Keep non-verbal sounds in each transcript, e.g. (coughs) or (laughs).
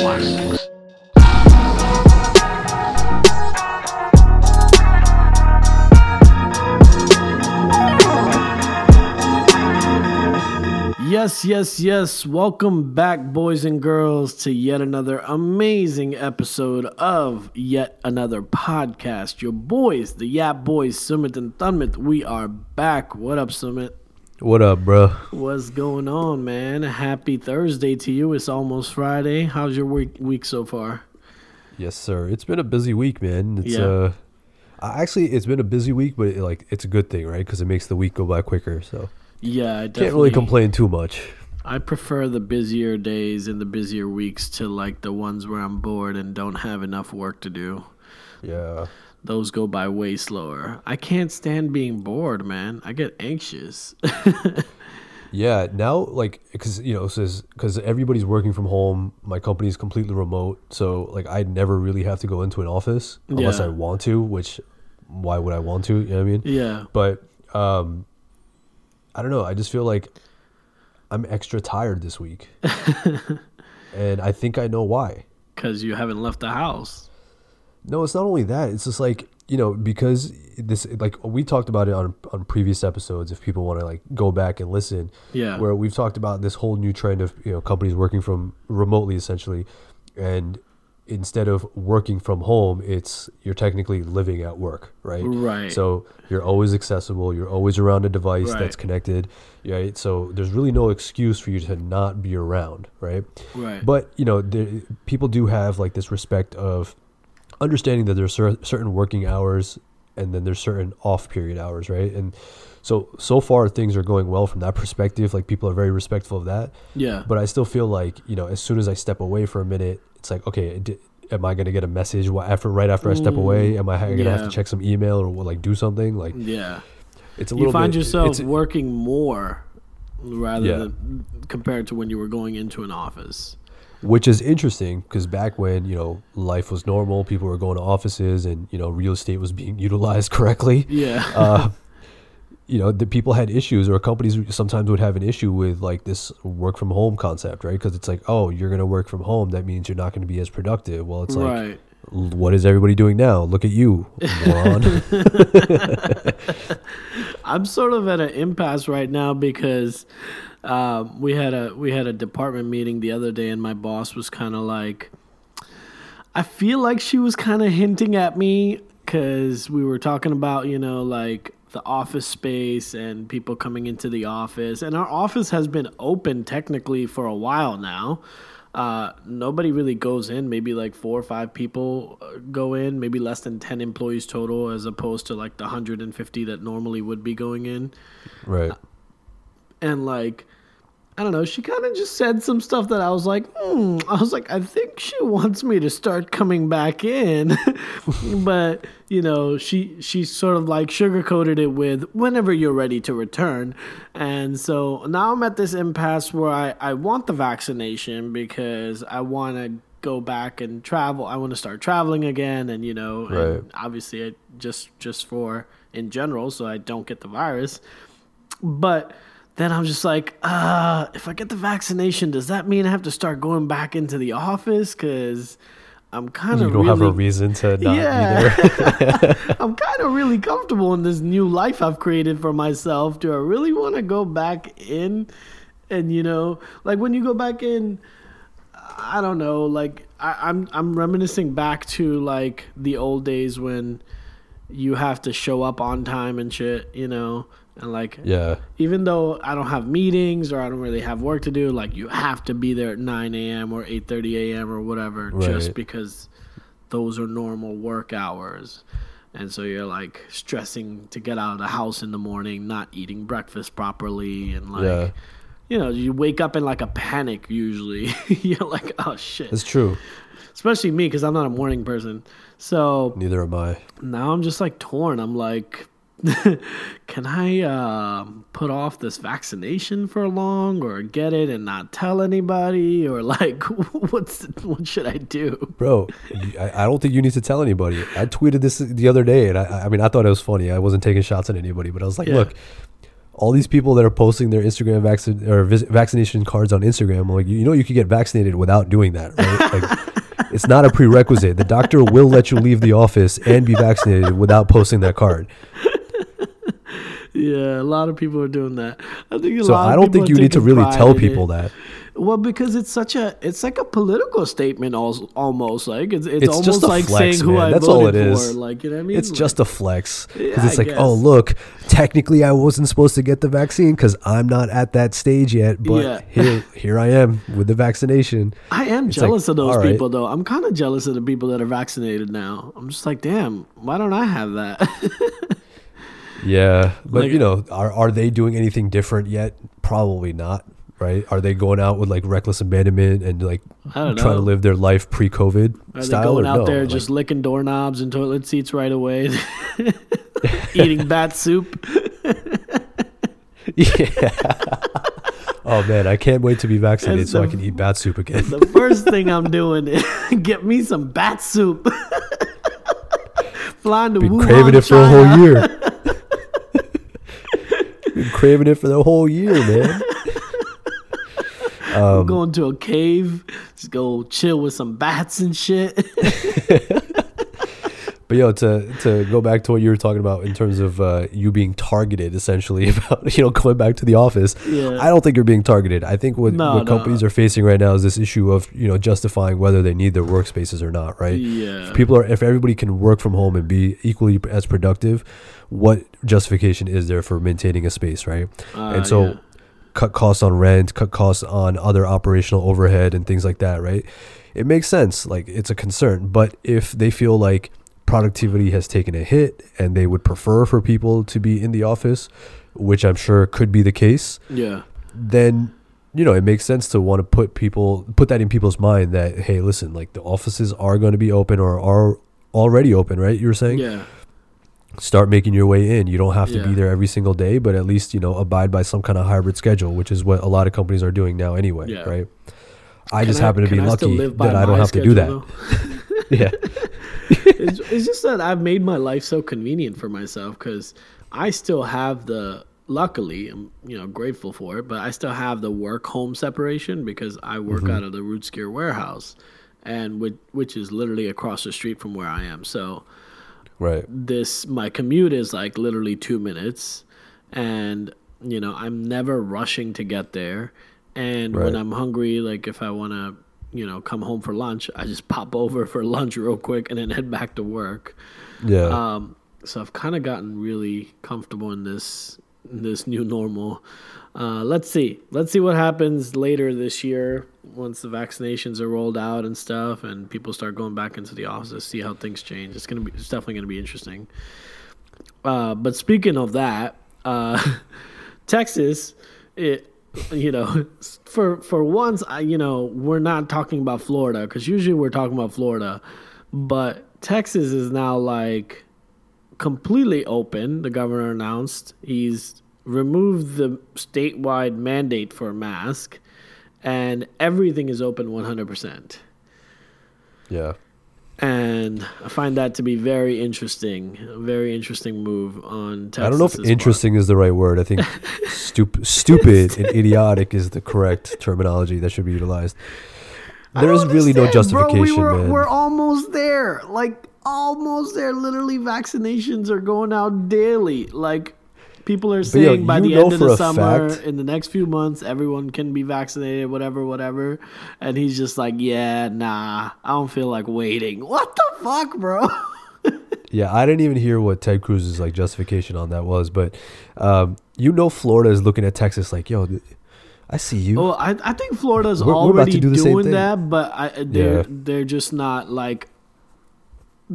classics. Yes, yes, yes. Welcome back, boys and girls, to yet another amazing episode of yet another podcast. Your boys, the Yap Boys, Summit and Thunmit, we are back. What up, Sumit? What up, bro? What's going on, man? Happy Thursday to you. It's almost Friday. How's your week week so far? Yes, sir. It's been a busy week, man. It's Yeah. uh, actually, it's been a busy week, but it, like it's a good thing, right? Because it makes the week go by quicker. So Yeah, I definitely can't really complain too much. I prefer the busier days and the busier weeks to like the ones where I'm bored and don't have enough work to do. Yeah, those go by way slower. I can't stand being bored, man. I get anxious. (laughs) yeah. Now, like, because you know, says because everybody's working from home. My company is completely remote, so like I never really have to go into an office unless Yeah. I want to. Which, why would I want to? You know what I mean? yeah. But um, I don't know. I just feel like I'm extra tired this week, (laughs) and I think I know why. Because you haven't left the house. No, it's not only that. It's just like you know because this like we talked about it on on previous episodes. If people want to like go back and listen, Yeah. where we've talked about this whole new trend of you know companies working from remotely essentially, and instead of working from home, it's you're technically living at work, right? Right. So you're always accessible. You're always around a device Right. that's connected, right? So there's really no excuse for you to not be around, right? Right. But you know, people do have like this respect of understanding that there's cer- certain working hours and then there's certain off period hours, right? And so so far things are going well from that perspective. Like people are very respectful of that. yeah. But I still feel like you know, as soon as I step away for a minute, it's like okay. di- Am I gonna get a message after right after I step mm, away? Am I gonna have to check some email or like do something? Like yeah. it's a little. You find bit, yourself working more rather Yeah. than compared to when you were going into an office. Which is interesting because back when you know life was normal, people were going to offices, and you know real estate was being (laughs) utilized correctly. Yeah. (laughs) uh, you know, the people had issues, or companies sometimes would have an issue with like this work from home concept, right? Because it's like, oh, you're gonna work from home, that means you're not gonna be as productive. Well, it's like, right. what is everybody doing now? Look at you, moron. (laughs) I'm sort of at an impasse right now because um, we had a we had a department meeting the other day, and my boss was kind of like, I feel like she was kind of hinting at me because we were talking about you know like the office space and people coming into the office, and our office has been open technically for a while now. Uh, nobody really goes in. Maybe like four or five people uh, go in. Maybe less than ten employees total, as opposed to like the hundred and fifty that normally would be going in. right. And like, I don't know. She kind of just said some stuff that I was like, hmm. I was like, I think she wants me to start coming back in, (laughs) but you know, she she sort of like sugarcoated it with whenever you're ready to return. And so now I'm at this impasse where I I want the vaccination because I want to go back and travel. I want to start traveling again, and you know, and obviously, it just just for in general, so I don't get the virus. But then I'm just like, uh, if I get the vaccination, does that mean I have to start going back into the office? Because I'm kind of You don't really, have a reason to not Yeah. be there. (laughs) I'm kind of really comfortable in this new life I've created for myself. Do I really want to go back in? And you know, like when you go back in, I don't know. Like I, I'm I'm reminiscing back to like the old days when you have to show up on time and shit. You know, and like yeah. even though I don't have meetings or I don't really have work to do, like you have to be there at 9 a.m. or 8:30 a.m. or whatever, just because those are normal work hours. And so you're like stressing to get out of the house in the morning, not eating breakfast properly, and like, Yeah. you know, you wake up in like a panic usually. (laughs) you're like, oh shit. It's true. Especially me, because I'm not a morning person. So Neither am I. now I'm just like torn. I'm like, (laughs) can I um put off this vaccination for long, or get it and not tell anybody, or like, (laughs) what's what should I do? Bro, I, I don't think you need to tell anybody. I tweeted this the other day, and I, I mean, I thought it was funny. I wasn't taking shots at anybody, but I was like, Yeah. look, all these people that are posting their Instagram vaccine or vis- vaccination cards on Instagram, I'm like you know, you could get vaccinated without doing that, right? (laughs) Like, it's not a prerequisite. The doctor will let you leave the office and be vaccinated without posting that card. Yeah, a lot of people are doing that. I think a So I don't think you need to really tell people that. Well, because it's such a, it's like a political statement, al- almost like it's it's, It's almost just a like flex, saying who man. I That's voted all it is. for. Like you know what I mean? It's Like, just a flex because it's I like, oh look, technically I wasn't supposed to get the vaccine because I'm not at that stage yet, but Yeah. here here I am with the vaccination. I am It's like, jealous of those right. people, though. I'm kind of jealous of the people that are vaccinated now. I'm just like, damn, why don't I have that? (laughs) Yeah, but Like- you know, are are they doing anything different yet? Probably not. Right? Are they going out with like reckless abandonment and like trying to live their life pre-COVID Are they going out no? there Like, just licking doorknobs and toilet seats right away, (laughs) (laughs) eating bat soup? (laughs) yeah. oh man, I can't wait to be vaccinated That's so I can eat bat soup again. The first thing I'm doing is get me some bat soup. Flying to Been Wuhan, craving it for a whole year. Been craving it for the whole year, man. (laughs) Um, Going to a cave, just go chill with some bats and shit. (laughs) But yo, to to go back to what you were talking about in terms of uh, you being targeted, essentially (laughs) about you know going back to the office. Yeah. I don't think you're being targeted. I think what, No, what no. companies are facing right now is this issue of you know justifying whether they need their workspaces or not. Right? yeah. If people are if everybody can work from home and be equally as productive, what justification is there for maintaining a space? Right? Uh, and so yeah. cut costs on rent, cut costs on other operational overhead and things like that, right? It makes sense. Like it's a concern. But if they feel like productivity has taken a hit and they would prefer for people to be in the office, which I'm sure could be the case, yeah. then you know, it makes sense to want to put people put that in people's mind that hey, listen, like the offices are going to be open or are already open, right? You were saying? Yeah. start making your way in. You don't have to Yeah. be there every single day, but at least, you know, abide by some kind of hybrid schedule, which is what a lot of companies are doing now anyway, Yeah. right? I Can just happen to be I lucky that I don't have to do that. (laughs) yeah. (laughs) it's, it's just that I've made my life so convenient for myself because I still have the. Luckily, I'm you know grateful for it, but I still have the work home separation because I work Mm-hmm. out of the Roots Gear warehouse, and which which is literally across the street from where I am. So Right. this my commute is like literally two minutes, and you know I'm never rushing to get there. And when I'm hungry, like if I want to, you know, come home for lunch, I just pop over for lunch real quick and then head back to work. Yeah. Um, so I've kind of gotten really comfortable in this in this new normal. Uh, let's see. Let's see what happens later this year once the vaccinations are rolled out and stuff, and people start going back into the offices. See how things change. It's gonna be. It's definitely gonna be interesting. Uh, but speaking of that, uh, (laughs) Texas, it you know, for for once, I you know we're not talking about Florida because usually we're talking about Florida, but Texas is now like completely open. The governor announced he's removed the statewide mandate for a mask, and everything is open one hundred percent. yeah. And I find that to be very interesting, a very interesting move on Texas. I don't know if interesting is the right word. I think stup- (laughs) stupid and idiotic is the correct terminology that should be utilized. There is really no justification, bro, we were, man. We're almost there. Like almost there. Literally, vaccinations are going out daily. Like people are yo, saying by the end of the summer, fact- in the next few months, everyone can be vaccinated, whatever, whatever. And he's just like, yeah, nah, I don't feel like waiting. What the fuck, bro? (laughs) Yeah, I didn't even hear what Ted Cruz's like justification on that was, but um, you know, Florida is looking at Texas like, yo, I see you. Well, I, I think Florida's We're- we're already do doing that, but I, they're Yeah. they're just not like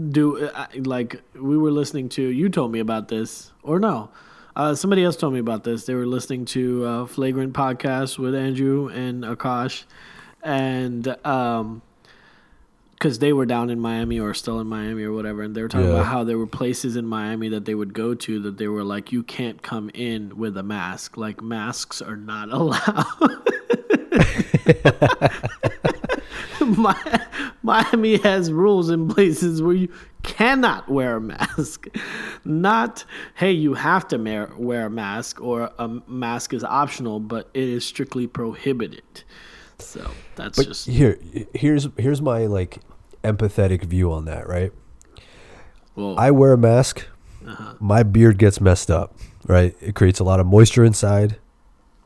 do like we were listening to. You told me about this, or no? Uh, somebody else told me about this. They were listening to uh, Flagrant podcast with Andrew and Akash, and um, because they were down in Miami or still in Miami or whatever, and they were talking Yeah. about how there were places in Miami that they would go to that they were like, you can't come in with a mask. Like masks are not (laughs) allowed. (laughs) (laughs) Mi- Miami has rules in places where you cannot wear a mask. (laughs) Not, hey, you have to wear a mask or a mask is optional, but it is strictly prohibited. So that's But just here, here's here's my like empathetic view on that. Right, well, I wear a mask. Uh-huh. My beard gets messed up. Right, it creates a lot of moisture inside.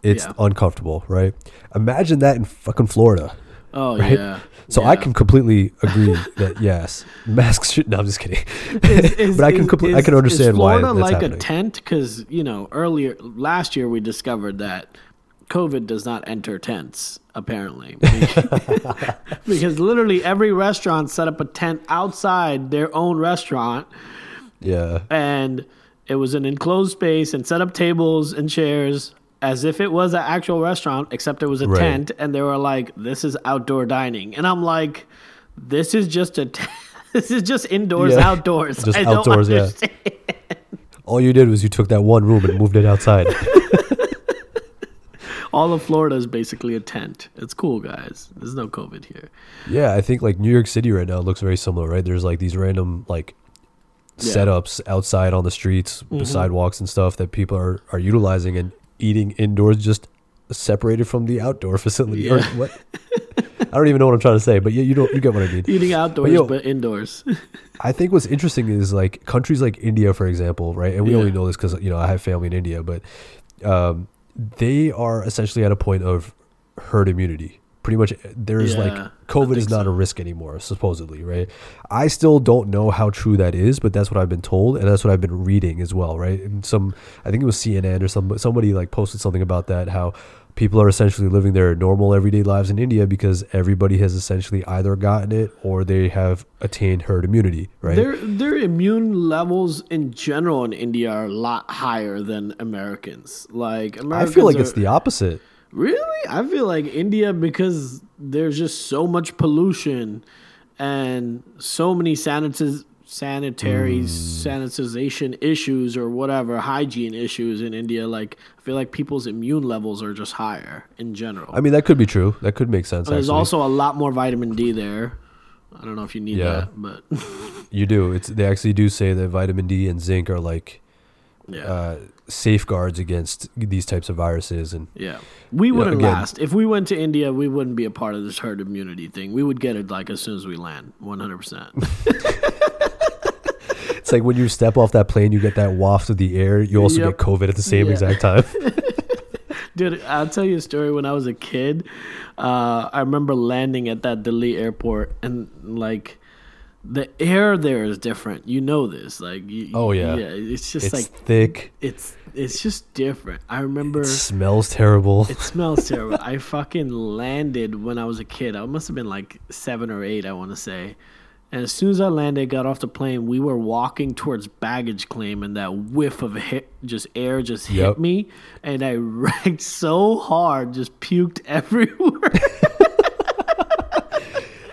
It's Yeah. uncomfortable. Right. Imagine that in fucking Florida. Oh right? yeah. So I can completely agree that (laughs) yes, masks should. No, I'm just kidding. Is- (laughs) is- but I can is- complete. I can understand is why Florida like happening. a tent because you know earlier last year we discovered that COVID does not enter tents apparently (laughs) because literally every restaurant set up a tent outside their own restaurant yeah. and it was an enclosed space and set up tables and chairs as if it was an actual restaurant except it was a Right. tent and they were like this is outdoor dining and i'm like this is just a tent. (laughs) this is just indoors Yeah. outdoors (laughs) Just I outdoors, yeah. All you did was you took that one room and moved it outside. (laughs) all of florida is basically a tent it's cool guys there's no covid here yeah, I think like New York City right now looks very similar, right? There's like these random like Yeah. setups outside on the streets, Mhm. sidewalks and stuff that people are are utilizing and eating indoors just separated from the outdoor (laughs) facility. Or what? I don't even know what I'm trying to say, but yeah, you don't you get what I mean. (laughs) eating outdoors yo- but indoors (laughs) I think what's interesting is like countries like India, for example, right? And we Yeah. only know this because you know I have family in India, but um, they are essentially at a point of herd immunity. Pretty much, there's Yeah, like COVID is not so. a risk anymore, supposedly, right? I still don't know how true that is, but that's what I've been told, and that's what I've been reading as well, right? And some, I think it was CNN or some somebody like posted something about that how people are essentially living their normal everyday lives in India because everybody has essentially either gotten it or they have attained herd immunity, right? Their their immune levels in general in India are a lot higher than Americans. Like I feel like are, it's the opposite. Really. I feel like India because there's just so much pollution and so many sanitiz- sanitary Mm. sanitization issues or whatever hygiene issues in India. Like I feel like people's immune levels are just higher in general. I mean, that could be true. That could make sense. There's actually. also a lot more vitamin D there. I don't know if you need Yeah. that, but (laughs) you do. It's they actually do say that vitamin D and zinc are like yeah. uh, safeguards against these types of viruses, and Yeah. We wouldn't again- last. If we went to India, we wouldn't be a part of this herd immunity thing. We would get it like as soon as we land, 100%. (laughs) it's like when you step off that plane, you get that waft of the air. You also Yep. get COVID at the same Yeah. exact time. (laughs) Dude, I'll tell you a story. When I was a kid, uh, I remember landing at that Delhi airport and like the air there is different. You know this. Like, you, Oh, yeah. Yeah. It's just it's like, thick. it's, it's just different. I remember. It smells terrible. It smells terrible. I fucking landed when I was a kid. I must have been like seven or eight, I want to say. And as soon as I landed, got off the plane, we were walking towards baggage claim, and that whiff of hit, just air just hit Yep. me, and I (laughs) wrecked so hard, just puked (laughs) everywhere.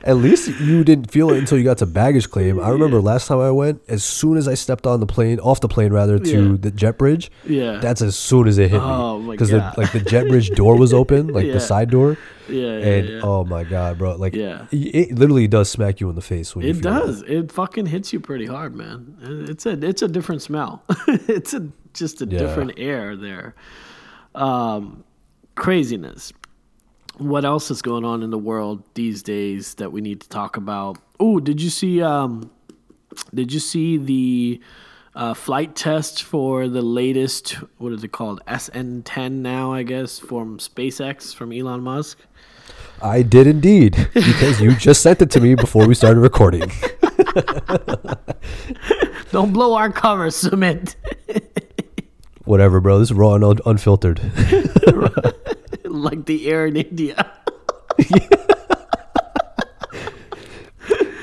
At least you didn't feel it until you got to baggage claim. I remember last time I went, as soon as I stepped on the plane, off the plane rather, to Yeah. the jet bridge, yeah, that's as soon as it hit Oh, me. my Because like the jet bridge door was open, (laughs) like Yeah. the side door, yeah, yeah, and yeah. oh my god, bro! Like Yeah. it, it literally does smack you in the face when It does. It fucking hits you pretty hard, man. It's a it's a different smell. (laughs) it's a just a Yeah. different air there. Um, craziness. What else is going on in the world these days that we need to talk about? Oh, did you see? Um, did you see the uh, flight test for the latest? What is it called? SN10 now, I guess, from SpaceX from Elon Musk. I did indeed, because you just sent it to me before we started recording. (laughs) Don't blow our cover, Sumit. (laughs) Whatever, bro. This is raw and un- unfiltered. (laughs) (laughs) like the air in India. (laughs)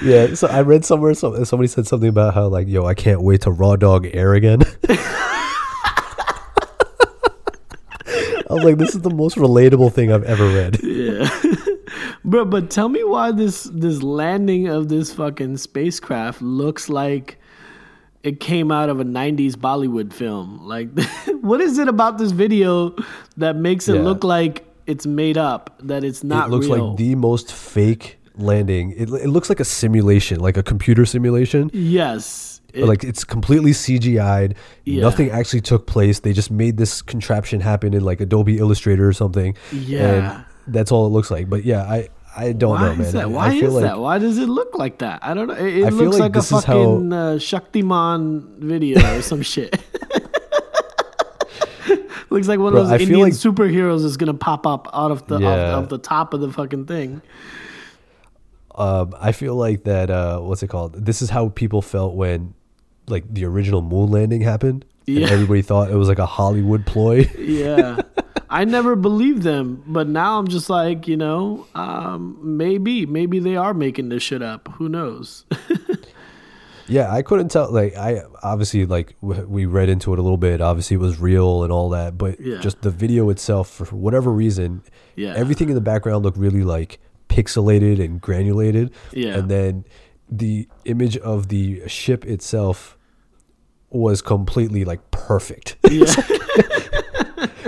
yeah. So I read somewhere some, somebody said something about how like, yo, I can't wait to raw dog air again. (laughs) I was like, this is the most relatable thing I've ever read. Yeah. Bro, but tell me why this this landing of this fucking spacecraft looks like it came out of a 90s Bollywood film. Like (laughs) what is it about this video that makes it Yeah. look like it's made up, that it's not it looks real? like the most fake landing, it, it looks like a simulation, like a computer simulation. Yes. It- like it's completely CGI'd. Yeah. Nothing actually took place. They just made this contraption happen in like Adobe Illustrator or something. Yeah. And that's all it looks like. But yeah, I I don't why know, man. is that? Why I is like that? Why does it look like that? I don't know. It, it looks like like, a is how- fucking uh, Shaktimaan video or some (laughs) shit. (laughs) looks like one Bro, of those feel Indian like- superheroes is gonna pop up out of the, Yeah. of, of the top of the fucking thing. um, I feel like that. Uh, what's it called? This is how people felt when like the original moon landing happened. And everybody thought it was like a Hollywood ploy. (laughs) Yeah. I never believed them, but now I'm just like, you know, um, maybe, maybe they are making this shit up. Who knows? (laughs) Yeah, I couldn't tell. Like, I obviously like w- we read into it a little bit. Obviously, it was real and all that, but Yeah. just the video itself, for whatever reason, Yeah. everything in the background looked really like pixelated and granulated. Yeah. and then the image of the ship itself was completely like perfect. (laughs) yeah. (laughs)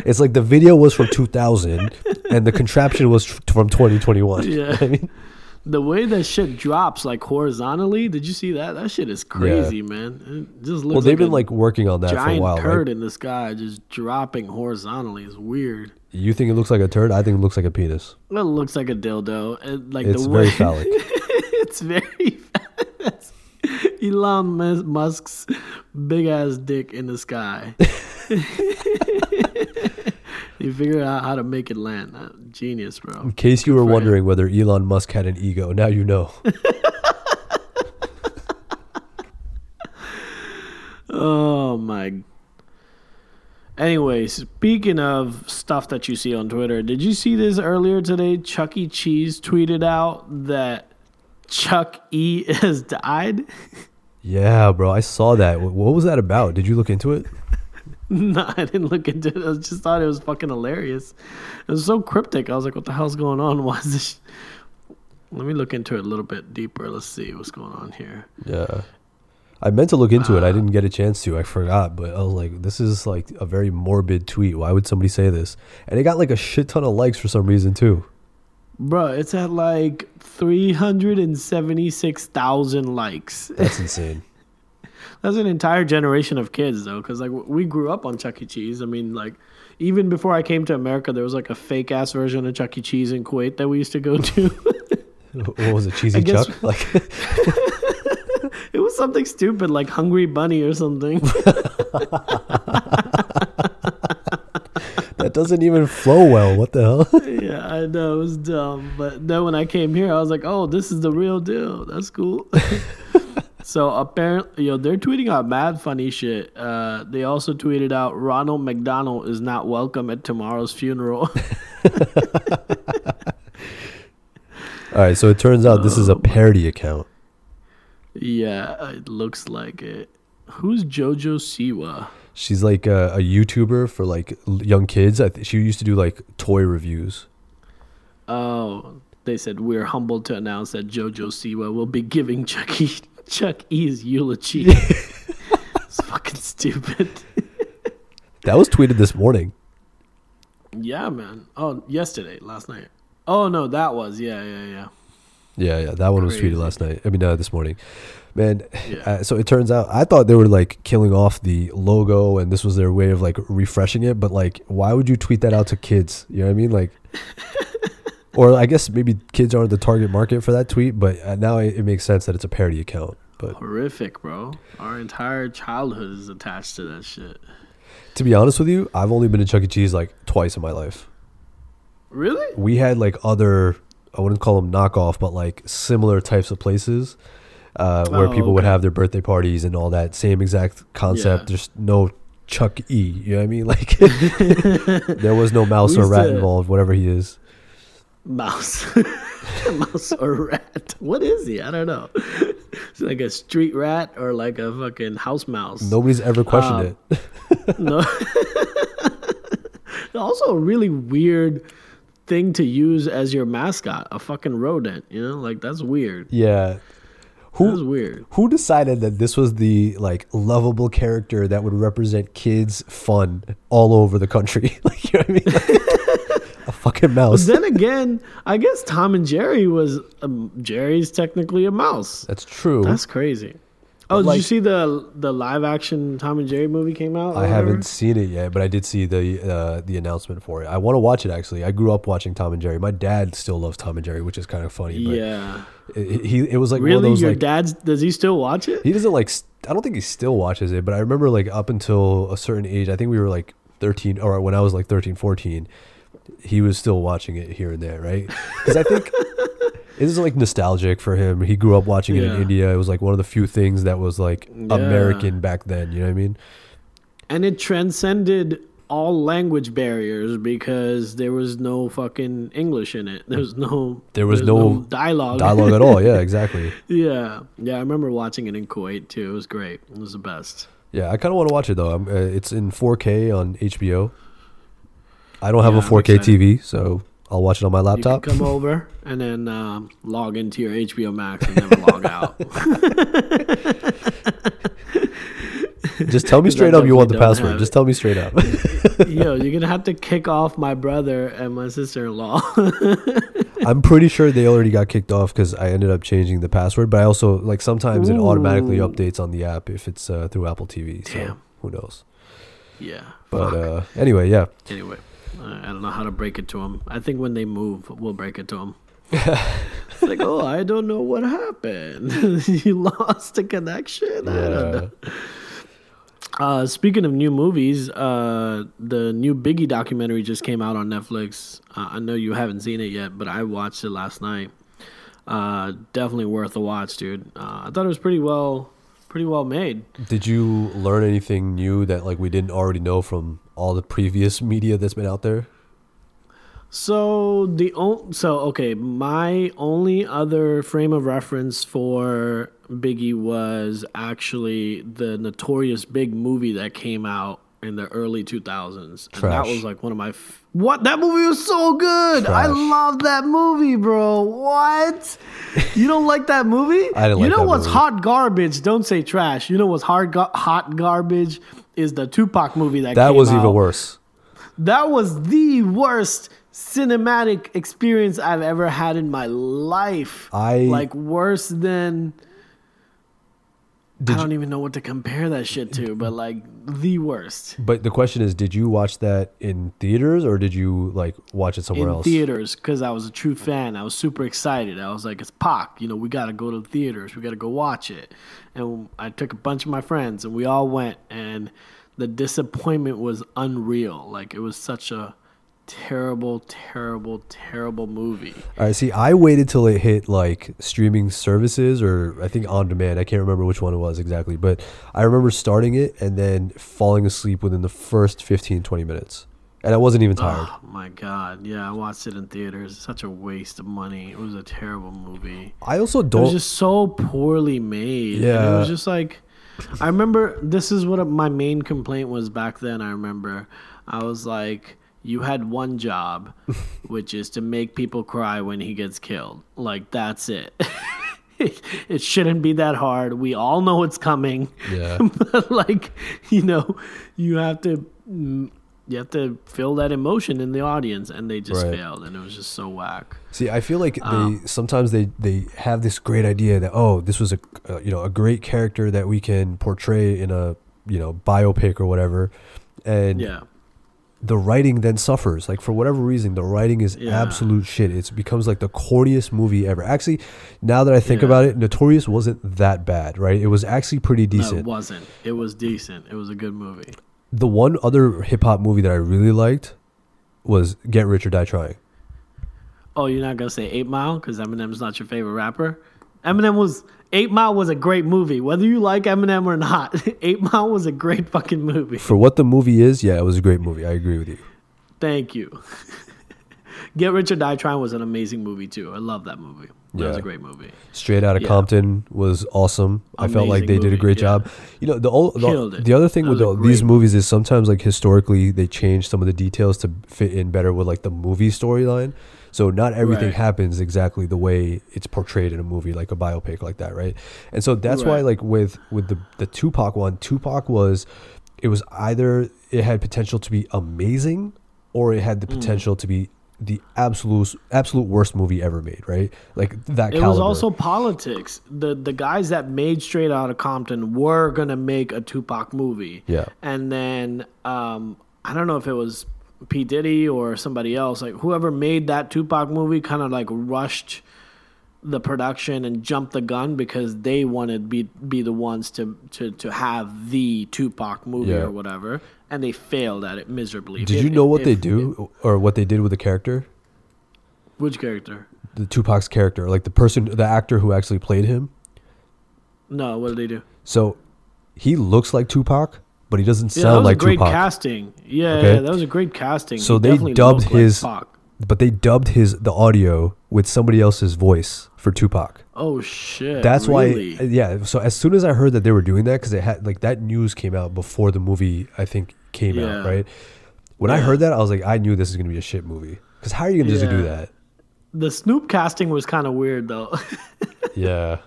(laughs) it's like the video was from 2000 and the contraption was from 2021. Yeah. (laughs) I mean, the way that shit drops like horizontally, did you see that? That shit is crazy, man. It just looks well, they've like been like working on that for a while. giant turd right? in the sky just dropping horizontally. It's weird. You think it looks like a turd? I think it looks like a penis. It looks like a dildo. And like It's the very way phallic. (laughs) it's very. Elon Musk's big ass dick in the sky. He figured out how to make it land. Uh, Genius, bro. In case you were for him. wondering whether Elon Musk had an ego, now you know. (laughs) Oh my. Anyway, speaking of stuff that you see on Twitter, did you see this earlier today? Chuck E. Cheese tweeted out that Chuck E. has died. Yeah, bro, I saw that. What was that about? Did you look into it? (laughs) (laughs) no, I didn't look into it. I just thought it was fucking hilarious. It was so cryptic. I was like, "What the hell's going on? (laughs) Why is this?" Let me look into it a little bit deeper. Let's see what's going on here. Yeah. I meant to look into it. I uh. didn't get a chance to. I forgot, but I was like, this is like a very morbid tweet. Why would somebody say this? And it got like a shit ton of likes for some reason too. Bro, it's at like 376,000 likes. That's insane. (laughs) That's an entire generation of kids, though, because like we grew up on Chuck E. Cheese. I mean, like even before I came to America, there was like a fake ass version of Chuck E. Cheese in Kuwait that we used to go to. (laughs) what was it, cheesy guess- Chuck? Like, (laughs) it was something stupid like Hungry Bunny or something. (laughs) that doesn't even flow well. What the hell? yeah, I know it was dumb, but then when I came here, I was like, "Oh, this is the real deal. That's cool." So apparently, yo, they're tweeting out mad funny shit. Uh, they also tweeted out Ronald McDonald is not welcome at tomorrow's funeral. (laughs) All right, so it turns out this is Oh a parody account. yeah, it looks like it. Who's Jojo Siwa? She's like a, a YouTuber for like young kids. I th- she used to do like toy reviews. Oh, they said we're humbled to announce that Jojo Siwa will be giving Chuck E. Chuck E's eulogy. (laughs) it's fucking stupid. (laughs) That was tweeted this morning. Yeah, man. Oh, yesterday, last night. Oh no, that was yeah, yeah, yeah. Yeah, yeah, that one was tweeted last night. I mean, uh, this morning. Man, Yeah. uh, so it turns out I thought they were like killing off the logo, and this was their way of like refreshing it. But like, why would you tweet that out to kids? You know what I mean? Like, or I guess maybe kids aren't the target market for that tweet. But uh, now it, it makes sense that it's a parody account. But Horrific, bro. Our entire childhood is attached to that shit. to be honest with you, I've only been to Chuck E. Cheese like twice in my life. Really? we had like other I wouldn't call them knockoff, but like similar types of places uh, where Oh, people would have their birthday parties and all that same exact concept. Yeah. Just no Chuck E. You know what I mean? (laughs) Like (laughs) there was no mouse or rat to- involved, whatever he is. Mouse. (laughs) Mouse or rat. What is he? I don't know. Is (laughs) it like a street rat or like a fucking house mouse? Nobody's ever questioned Um, it. (laughs) No. also a really weird thing to use as your mascot, a fucking rodent, you know? Like that's weird. Yeah. Who weird. who decided that this was the like lovable character that would represent kids' fun all over the country? like you know what I mean? Like, fucking But mouse. then again, I guess Tom and Jerry was um, Jerry's technically a mouse. That's true. That's crazy. Oh, did like- you see the the live action Tom and Jerry movie came out? I haven't seen it yet, but I did see the uh, the announcement for it. I want to watch it actually. I grew up watching Tom and Jerry. My dad still loves Tom and Jerry, which is kind of funny. But Yeah. it, he it was like one really, of those your like dad's? Does he still watch it? he doesn't like. I don't think he still watches it, but I remember like up until a certain age. I think we were like thirteen, or when I was like 13, 14, he was still watching it here and there, right? Because I think. (laughs) It is like nostalgic for him. He grew up watching it in India. It was like one of the few things that was like Yeah. American back then. You know what I mean? and it transcended all language barriers because there was no fucking English in it. There was no There was there's no dialogue. Dialogue at all. Yeah, (laughs) exactly. yeah, yeah. I remember watching it in Kuwait too. It was great. It was the best. Yeah, I kind of want to watch it though. I'm, uh, it's in 4K on HBO. I don't have Yeah, a I'm 4K excited. TV, so I'll watch it on my laptop. come over and then um, log into your HBO Max and never log (laughs) out. (laughs) (laughs) Just tell me straight up you want the password. Just tell me straight up. Yo, you're gonna have to kick off my brother and my sister-in-law. I'm pretty sure they already got kicked off because I ended up changing the password. But I also like sometimes it automatically updates on the app if it's uh, through Apple TV. So Damn. who knows? yeah. But uh, anyway, yeah. Anyway, I don't know how to break it to him. I think when they move, we'll break it to him. (laughs) it's like, oh, I don't know what happened. (laughs) you lost the connection. I don't know. Uh, speaking of new movies, uh, the new Biggie documentary just came out on Netflix. Uh, I know you haven't seen it yet, but I watched it last night. Uh, definitely worth a watch, dude. Uh, I thought it was pretty well, pretty well made. Did you learn anything new that like we didn't already know from all the previous (laughs) media that's been out there? So the on- so okay, my only other frame of reference for Biggie was actually the notorious big movie that came out in the early 2000s. And that was like one of my f- What? That movie was so good. I love that movie, bro. What? You don't like that movie? (laughs) I didn't You like know what's movie. hot garbage? Don't say trash. You know what's hard ga- hot garbage is the Tupac movie that That was even worse. That was the worst cinematic experience I've ever had in my life. I- like worse than I don't you, even know what to compare that shit to, but like the worst. but the question is, did you watch that in theaters or did you like watch it somewhere in else? theaters because I was a true fan. I was super excited. I was like, "It's Pac, you know, we got to go to the theaters. We got to go watch it." And I took a bunch of my friends, and we all went. And the disappointment was unreal. Like it was such a terrible, terrible, terrible movie. All right, see, I waited till it hit like streaming services or I think on demand. I can't remember which one it was exactly, but I remember starting it and then falling asleep within the first 15, 20 minutes. And I wasn't even tired. Oh my god! Yeah, I watched it in theaters. Such a waste of money. It was a terrible movie. I also don't. It was just so poorly made. Yeah. Yeah. it was just like, I remember this is what my main complaint was back then. I remember I was like, you had one job, (laughs) which is to make people cry when he gets killed. Like, that's it. (laughs) it shouldn't be that hard. We all know it's coming. Yeah. (laughs) but, like, you know, you have to. mm, You have to feel that emotion in the audience, and they just Right. failed, and it was just so whack. See, I feel like Um, they sometimes they they have this great idea that oh, this was a uh, you know a great character that we can portray in a you know biopic or whatever, and Yeah. The writing then suffers. Like for whatever reason, the writing is Yeah. absolute shit. It becomes like the corniest movie ever. Actually, now that I think Yeah. about it, Notorious wasn't that bad, right? It was actually pretty No, decent. it wasn't. It was decent. It was a good movie. the one other hip hop movie that I really liked was Get Rich or Die Trying. Oh, you're not gonna say Eight Mile because Eminem's not your favorite rapper. Eminem was Eight Mile was a great movie, whether you like Eminem or not. (laughs) Eight Mile was a great fucking movie. For what the movie is, yeah, it was a great movie. I agree with you. Thank you. (laughs) Get Rich or Die Trying was an amazing movie too. I love that movie. That was a great movie. Straight Out of Yeah. Compton was awesome. I felt like Amazing they did a great yeah. job. You know, the ol- Killed the, the other thing That with the, these great movies is sometimes like historically they change some of the details to fit in better with like the movie storyline. So not everything Right. happens exactly the way it's portrayed in a movie, like a biopic like that, right? And so that's why, like with with the the Tupac one, Tupac was it was either it had potential to be amazing or it had the Mm. potential to be the absolute absolute worst movie ever made, right? Like that. It caliber. was also politics. The the guys that made Straight Outta Compton were gonna make a Tupac movie. Yeah. And then um, I don't know if it was P Diddy or somebody else. Like whoever made that Tupac movie, kind of like rushed the production and jumped the gun because they wanted be be the ones to to to have the Tupac movie Yeah. or whatever, and they failed at it miserably. Did If- you know if- what they if- do or what they did with the character? Which character? The Tupac's character, like the person, the actor who actually played him. No, what did they do? So he looks like Tupac, but he doesn't Yeah, that sound was like a great Tupac. casting. Yeah, Okay. yeah, that was a great casting. So He they dubbed looked like his- But they dubbed his the audio with somebody else's voice for Tupac. Oh shit! That's really? why, yeah. So as soon as I heard that they were doing that, because they had like that news came out before the movie, I think came Yeah. out, right? When I heard that, I was like, I knew this is gonna be a shit movie. Because how are you gonna just do that? the Snoop casting was kind of weird though. (laughs) Yeah,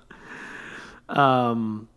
um,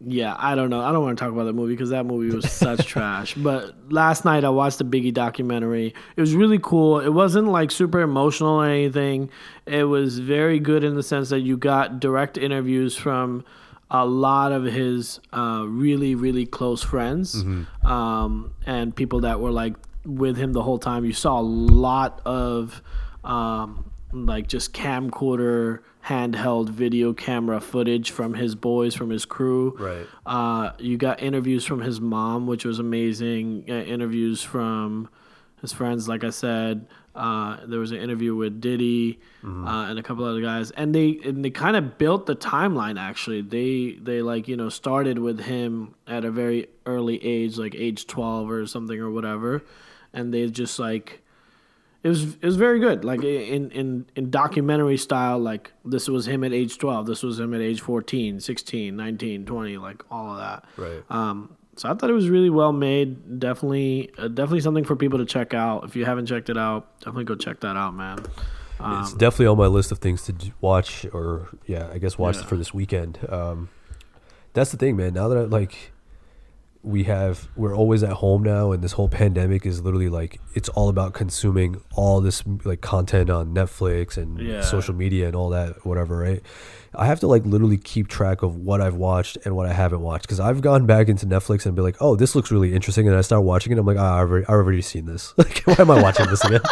yeah, I don't know. I don't want to talk about that movie because that movie was such (laughs) trash. But last night I watched the Biggie documentary. It was really cool. It wasn't like super emotional or anything. It was very good in the sense that you got direct interviews from a lot of his uh, really really close friends um, and people that were like with him the whole time. You saw a lot of um, like just camcorder handheld video camera footage from his boys from his crew. Right. uh, you got interviews from his mom which was amazing. Uh, interviews from his friends like i said. Uh, there was an interview with diddy uh, and a couple other guys. And they and they kind of built the timeline actually. They they like you know started with him at a very early age like age 12 or something or whatever. And they just like it was it was very good like in in in documentary style like this was him at age 12 this was him at age 14 16 19 20 like all of that Right. um so i thought it was really well made definitely uh, definitely something for people to check out if you haven't checked it out definitely go check that out man it's definitely on my list of things to watch, or yeah, I guess watch Yeah. for this weekend. Um, that's the thing, man. Now that I like, we have we're always at home now, and this whole pandemic is literally like it's all about consuming all this like content on Netflix and Yeah. social media and all that, whatever, right? I have to like literally keep track of what I've watched and what I haven't watched because I've gone back into Netflix and be like, oh, this looks really interesting, and I start watching it. I'm like, ah, I've already, I've already seen this. (laughs) Like, why am I watching this again? (laughs)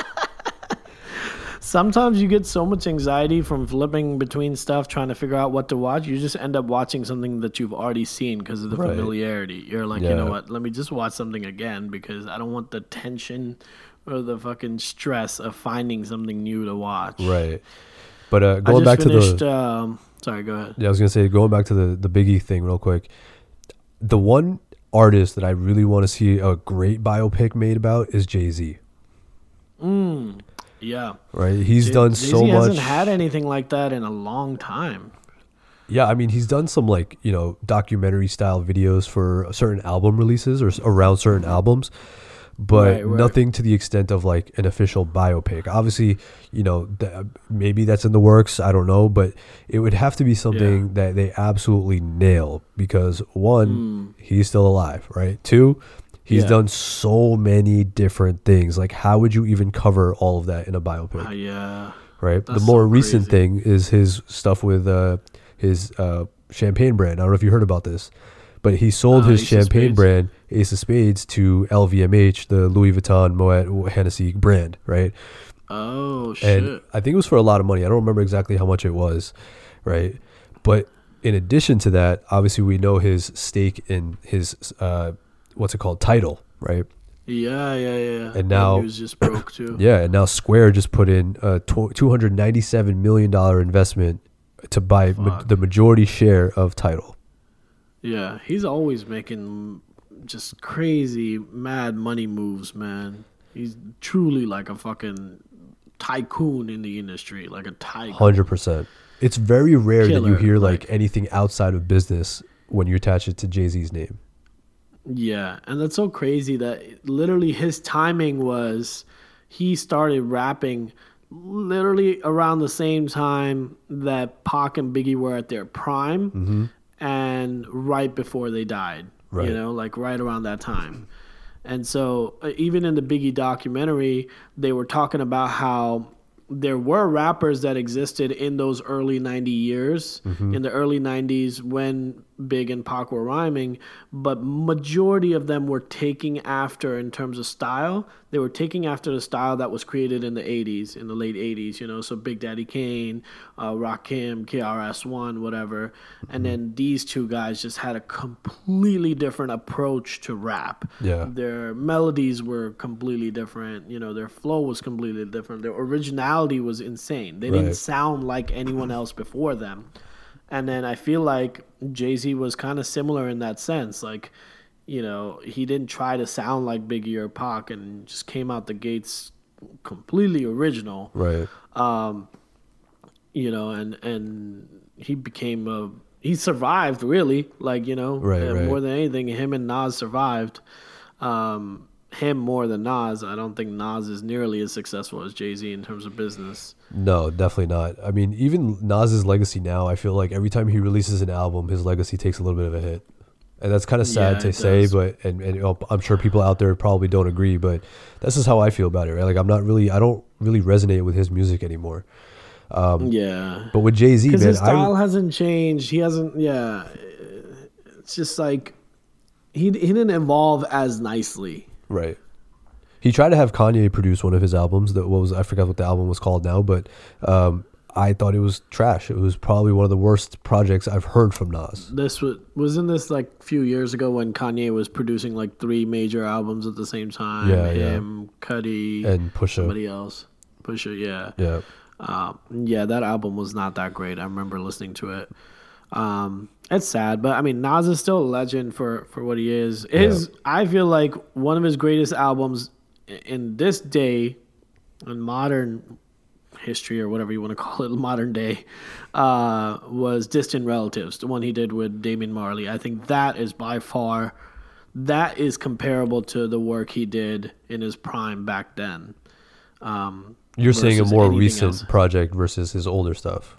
sometimes you get so much anxiety from flipping between stuff trying to figure out what to watch you just end up watching something that you've already seen because of the Right. familiarity you're like you know what let me just watch something again because i don't want the tension or the fucking stress of finding something new to watch right. But uh, going back to the um, sorry go ahead Yeah, I was gonna say going back to the the Biggie thing real quick. The one artist that I really want to see a great biopic made about is Jay Z. mm, yeah Right? He's Jay- done Jay-Z so much. He hasn't had anything like that in a long time yeah, I mean, he's done some like you know documentary style videos for certain album releases or around certain albums, but Right, right. nothing to the extent of like an official biopic. Obviously, you know, th- maybe that's in the works. I don't know, but it would have to be something that they absolutely nail because one, hmm. he's still alive, right? Two, he's. Yeah. done so many different things. Like, how would you even cover all of that in a biopic? uh, yeah right? That's the more so recent thing is his stuff with uh, his uh, champagne brand. I don't know if you heard about this, but he sold Uh, his Ace champagne brand, Ace of Spades, to LVMH, the Louis Vuitton Moet Hennessy brand, right? oh shit And I think it was for a lot of money. I don't remember exactly how much it was, right? But in addition to that, obviously we know his stake in his uh, what's it called Tidal, right? yeah yeah yeah And now- news just broke too (coughs) Yeah, and now Square just put in a two hundred ninety-seven million dollar investment to buy ma- the majority share of Tidal. Yeah, he's always making just crazy, mad money moves, man. He's truly like a fucking tycoon in the industry, like a tycoon. Hundred percent. It's very rare that you hear like, like- anything outside of business when you attach it to Jay Z's name. Yeah, and that's so crazy that literally his timing was he started rapping literally around the same time that Pac and Biggie were at their prime and right before they died. Right. You know, like right around that time. And so, uh, even in the Biggie documentary, they were talking about how there were rappers that existed in those early 90 years in the early 90s when big and pac were rhyming but majority of them were taking after in terms of style. They were taking after the style that was created in the 80s in the late 80s you know so big daddy kane uh, rakim KRS-One whatever. And then these two guys just had a completely different approach to rap. Yeah. their melodies were completely different you know their flow was completely different. Their originality was insane. They Right. didn't sound like anyone else before them and then i feel like jay-z was kind of similar in that sense like you know he didn't try to sound like biggie or pac and just came out the gates completely original Right. Um, you know, and and he became a he survived really, like you know, Right, right. more than anything, him and Nas survived. Um, him more than Nas. I don't think Nas is nearly as successful as Jay Z in terms of business. No, definitely not. I mean, even Nas's legacy now, I feel like every time he releases an album, his legacy takes a little bit of a hit. And that's kind of sad Yeah, to say, does. but and, and I'm sure people out there probably don't agree, but this is how I feel about it, right? Like I'm not really I don't really resonate with his music anymore. Um, yeah, But with Jay Z, man, his style I hasn't changed. He hasn't. Yeah, it's just like he he didn't evolve as nicely. Right. He tried to have Kanye produce one of his albums. That what was I forgot what the album was called now, but um, I thought it was trash. It was probably one of the worst projects I've heard from Nas. This was wasn't this like a few years ago when Kanye was producing like three major albums at the same time. Yeah, yeah. him, Cudi, And Pusha. somebody else. Pusha, yeah. Yeah. Um, yeah, that album was not that great. I remember listening to it. Um, it's sad, but I mean, Nas is still a legend for for what he is. His, I feel like one of his greatest albums in this day, in modern history or whatever you want to call it, (laughs) modern day, uh, was Distant Relatives, the one he did with Damian Marley. I think that is by far, that is comparable to the work he did in his prime back then. Um, You're saying a more recent else. project versus his older stuff,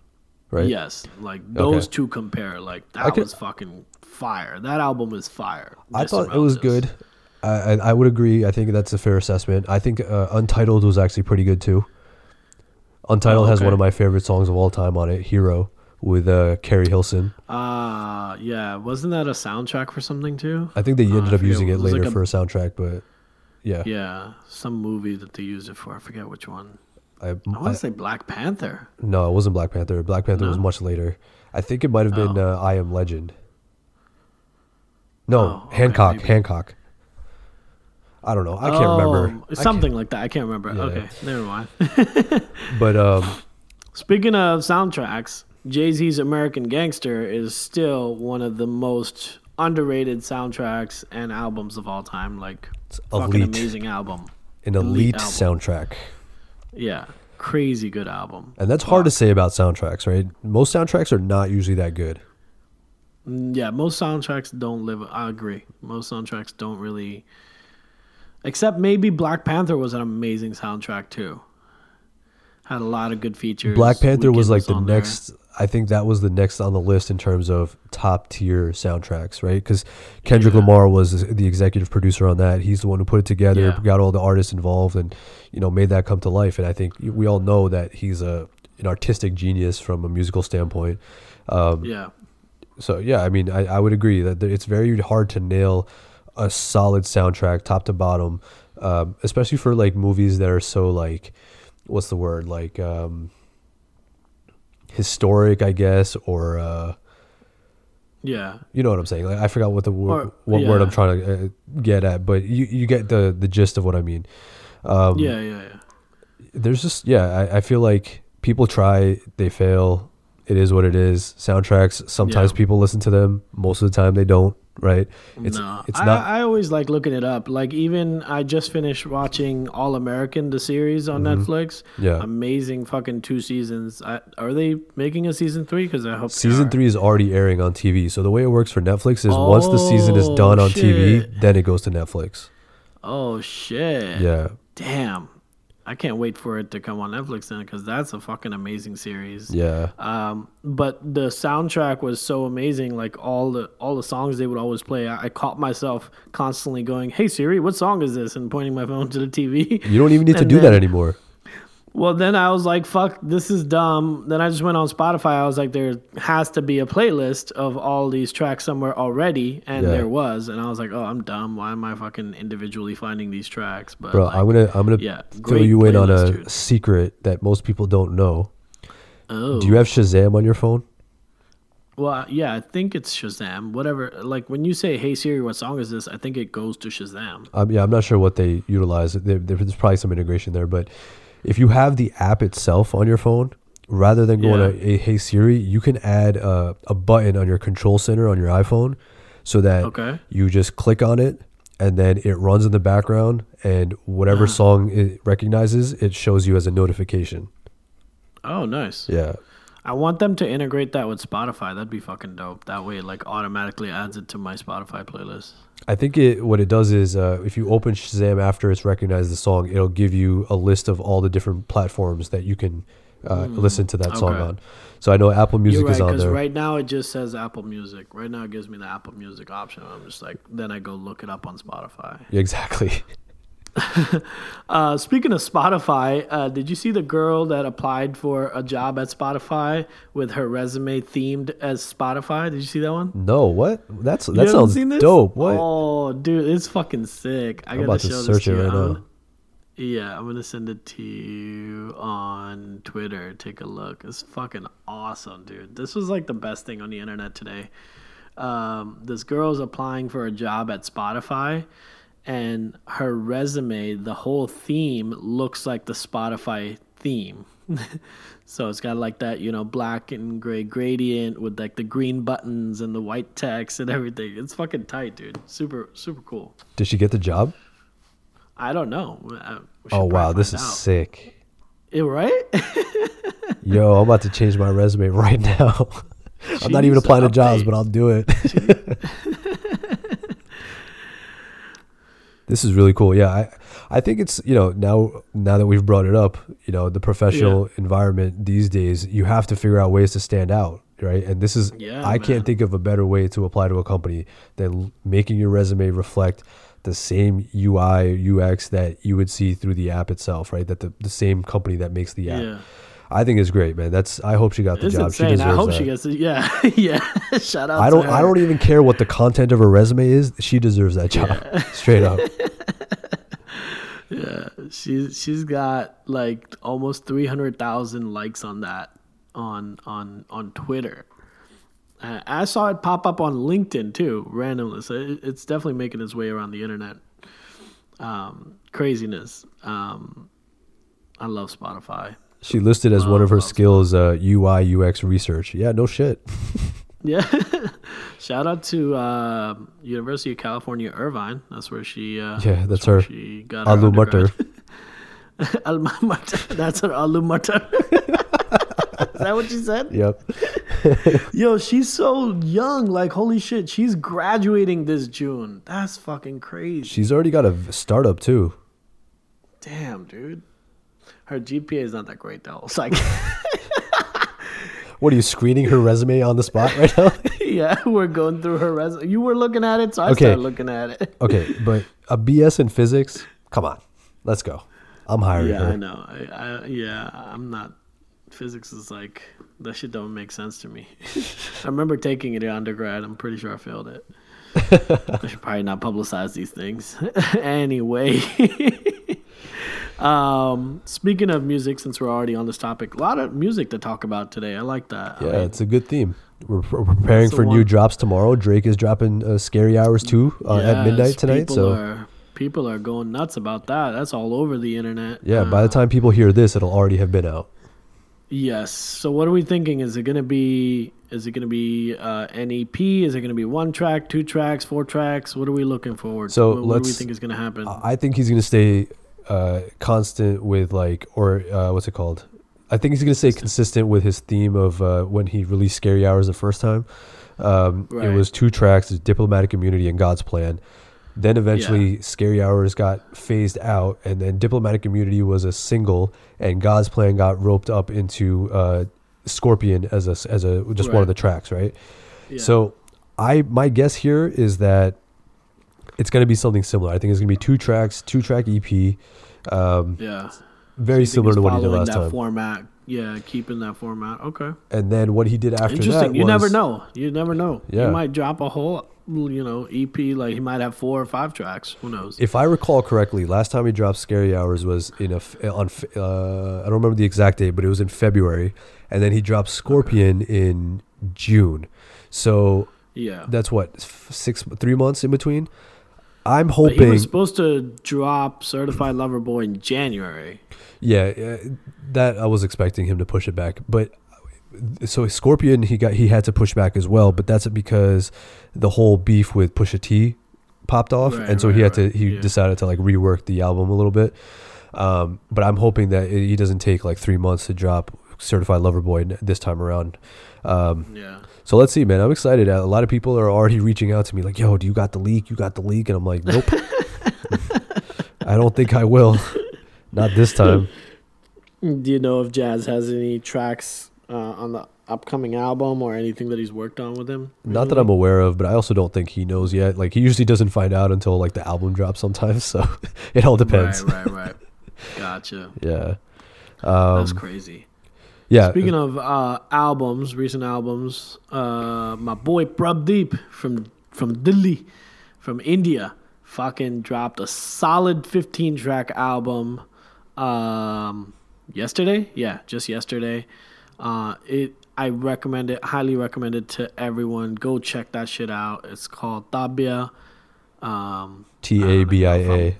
right? Yes, like those Okay. two compare. Like that could- was fucking fire. That album is fire. I thought it was good. I, I would agree. I think that's a fair assessment. I think uh, Untitled was actually pretty good too. Untitled Oh, has one of my favorite songs of all time on it, "Hero," with uh, Keri Hilson. Ah, yeah. Wasn't that a soundtrack for something too? I think they Uh, ended I up using what- it later like a- for a soundtrack, but yeah, Yeah, some movie that they used it for. I forget which one. I, I want to say Black Panther. no, it wasn't Black Panther. Black Panther was much later. I think it might have been Oh. uh, "I Am Legend." No, Oh, okay, Hancock. maybe. Hancock. I don't know. I can't remember. Oh, can't- Something like that. I can't remember. Yeah. Okay, never mind. (laughs) but um, Speaking of soundtracks, Jay Z's American Gangster is still one of the most underrated soundtracks and albums of all time. Like, fucking elite. amazing album. an elite, album. soundtrack. Yeah, crazy good album. And that's hard to say about soundtracks, right? Most soundtracks are not usually that good. Mm, Yeah, most soundtracks don't live. I agree. Most soundtracks don't really. Except maybe Black Panther was an amazing soundtrack too. Had a lot of good features. Black Panther was Weeknd like the next. there. I think that was the next on the list in terms of top tier soundtracks, right? Because Kendrick Yeah. Lamar was the executive producer on that. He's the one who put it together, Yeah. got all the artists involved, and you know made that come to life. And I think we all know that he's a an artistic genius from a musical standpoint. Um, Yeah, So yeah, I mean, I, I would agree that it's very hard to nail a solid soundtrack top to bottom, um, especially for like movies that are so like, what's the word like, um, historic, I guess, or uh, yeah, you know what I'm saying. Like I forgot what the wo- Or- what word I'm trying to uh, get at, but you you get the the gist of what I mean. Um, yeah, yeah, yeah. there's just yeah I, I feel like people try they fail it is what it is soundtracks sometimes Yeah. people listen to them most of the time they don't right it's no, it's not I always like looking it up. Like even I just finished watching All American, the series on Mm-hmm. Netflix. Yeah. amazing fucking two seasons. I, are they making a season three? Because I hope they season are. three is already airing on tv so the way it works for netflix is once the season is Oh, done on tv then it goes to netflix Oh shit! yeah Damn. I can't wait for it to come on Netflix then because that's a fucking amazing series. Yeah. Um, but the soundtrack was so amazing. Like all the all the songs they would always play. I, I caught myself constantly going, "Hey Siri, what song is this?" and pointing my phone to the TV. You don't even need to (laughs) do that anymore. Well, then I was like, "Fuck, this is dumb." Then I just went on Spotify. I was like, "There has to be a playlist of all these tracks somewhere already," and Yeah. there was. And I was like, "Oh, I'm dumb. Why am I fucking individually finding these tracks?" But Bro, like, I'm gonna I'm gonna yeah, throw you in on a dude. secret that most people don't know. oh, Do you have Shazam on your phone? Well, yeah, I think it's Shazam. Whatever. Like when you say, "Hey Siri, what song is this?" I think it goes to Shazam. Um, yeah, I'm not sure what they utilize. There, there's probably some integration there, but if you have the app itself on your phone, rather than going Yeah. to a Hey Siri, you can add a, a button on your control center on your iPhone, so that Okay. you just click on it and then it runs in the background, and whatever Uh-huh. song it recognizes, it shows you as a notification. Oh, nice. Yeah, I want them to integrate that with Spotify. That'd be fucking dope. That way, it like automatically adds it to my Spotify playlist. I think it what it does is uh, if you open Shazam after it's recognized the song, it'll give you a list of all the different platforms that you can uh, listen to that song Mm, on. So I know Apple Music right, is on there. right now it just says Apple Music. Right now it gives me the Apple Music option. I'm just like, then I go look it up on Spotify. Exactly. (laughs) Uh, speaking of Spotify, uh, did you see the girl that applied for a job at Spotify with her resume themed as Spotify? Did you see that one? No, what? That's You that haven't sounds dope. What? Oh, dude, it's fucking sick. I I'm gotta about to show search this to it you. right I'm now. Yeah, I'm gonna send it to you on Twitter. Take a look. It's fucking awesome, dude. This was like the best thing on the internet today. Um, this girl's applying for a job at Spotify, and her resume, the whole theme looks like the Spotify theme. (laughs) so it's got like that, you know, black and gray gradient with like the green buttons and the white text and everything. It's fucking tight, dude. Super, super cool. Did she get the job? I don't know. Uh, Oh wow, this is out. sick. Yeah, right? (laughs) Yo, I'm about to change my resume right now. I'm not even to applying to jobs, but I'll do it. (laughs) this is really cool. Yeah, I I think it's you know now now that we've brought it up, you know the professional environment these days, you have to figure out ways to stand out, right? And this is Yeah, I man. can't think of a better way to apply to a company than making your resume reflect the same UI UX that you would see through the app itself, right? That the, the same company that makes the app. Yeah. I think it's great, man. That's I hope she got the It's job. She insane. deserves I hope that. she gets it. Yeah. (laughs) yeah. (laughs) Shout out I don't. her. I don't even care what the content of her resume is. She deserves that job, (laughs) straight up. Yeah. She's she's got like almost 300,000 likes on that on on on Twitter. Uh, I saw it pop up on LinkedIn too, randomly. So it, it's definitely making its way around the internet. Um, craziness. Um, I love Spotify. She listed as one of her skills uh, UI UX research. Yeah, no shit. (laughs) Yeah. (laughs) Shout out to uh, University of California, Irvine. That's where she. Uh, Yeah, that's where her She got mater. undergrad. (laughs) Alma mater. That's her alma mater. Is that what you said? Yep. Yo, she's so young. Like, holy shit, she's graduating this June. That's fucking crazy. She's already got a startup too. Damn, dude. Her GPA is not that great though. It's like, What are you screening her resume on the spot right now? (laughs) yeah, we're going through her resume. You were looking at it, so I Okay. started looking at it. okay, but a BS in physics. Come on, let's go. I'm hiring Yeah, her. I know. I, I yeah, I'm not. Physics is like that shit don't make sense to me. (laughs) I remember taking it in undergrad. I'm pretty sure I failed it. (laughs) I should probably not publicize these things. anyway, um, speaking of music, since we're already on this topic, a lot of music to talk about today. I like that. I Yeah, mean, it's a good theme. We're, we're preparing for new drops tomorrow. Drake is dropping uh, Scary Hours too uh, at midnight tonight. People So are, people are going nuts about that. That's all over the internet. yeah, by the Uh, time people hear this, it'll already have been out. Yes. So what are we thinking? Is it gonna be? Is it gonna be uh, an EP? Is it gonna be one track, two tracks, four tracks? What are we looking forward? So to? What, what do we think is gonna happen? I think he's gonna stay uh, constant with like, or uh, what's it called? I think he's gonna say consistent with his theme of uh, when he released Scary Hours the first time. Um, It was two tracks: Diplomatic Immunity and God's Plan. Then eventually, Scary Hours got phased out, and then Diplomatic Immunity was a single, and God's Plan got roped up into uh, Scorpion as a as a just one of the tracks, right? Yeah. So, I my guess here is that it's going to be something similar. I think it's going to be two tracks, two track EP, um, yeah, very think similar to what he did last that time. format. Yeah, keeping that format. Okay, And then what he did after interesting. that You was, never know. You never know. Yeah. He might drop a whole, you know, EP. Like he might have four or five tracks. Who knows? If I recall correctly, last time he dropped Scary Hours was in a f- on uh, I don't remember the exact date, but it was in February, and then he dropped Scorpion in June. So yeah. that's what six three months in between. I'm But he hoping, was supposed to drop Certified Lover Boy in January. yeah, uh, that I was expecting him to push it back, but. So Scorpion, he got he had to push back as well, but that's because the whole beef with Pusha T popped off, Right, and so he had right. to he Yeah. decided to like rework the album a little bit. Um, but I'm hoping that he doesn't take like three months to drop Certified Lover Boy this time around. Um, Yeah. So let's see, man. I'm excited. A lot of people are already reaching out to me like, "Yo, do you got the leak? You got the leak?" And I'm like, "Nope, (laughs) I don't think I will. Not this time." Do you know if Jazz has any tracks uh, on the upcoming album or anything that he's worked on with him? Not that I'm aware of, but I also don't think he knows yet. Like he usually doesn't find out until like the album drops sometimes. So (laughs) it all depends. Right, right, right. Gotcha. (laughs) Yeah. Um, That's crazy. Yeah. Speaking of uh, albums, recent albums, uh, my boy Prabh Deep from from Delhi, from India, fucking dropped a solid 15 track album um, yesterday. Yeah, just yesterday. Uh, it I recommend it, highly recommend it to everyone. Go check that shit out. It's called Tabia. Um, T A B I A.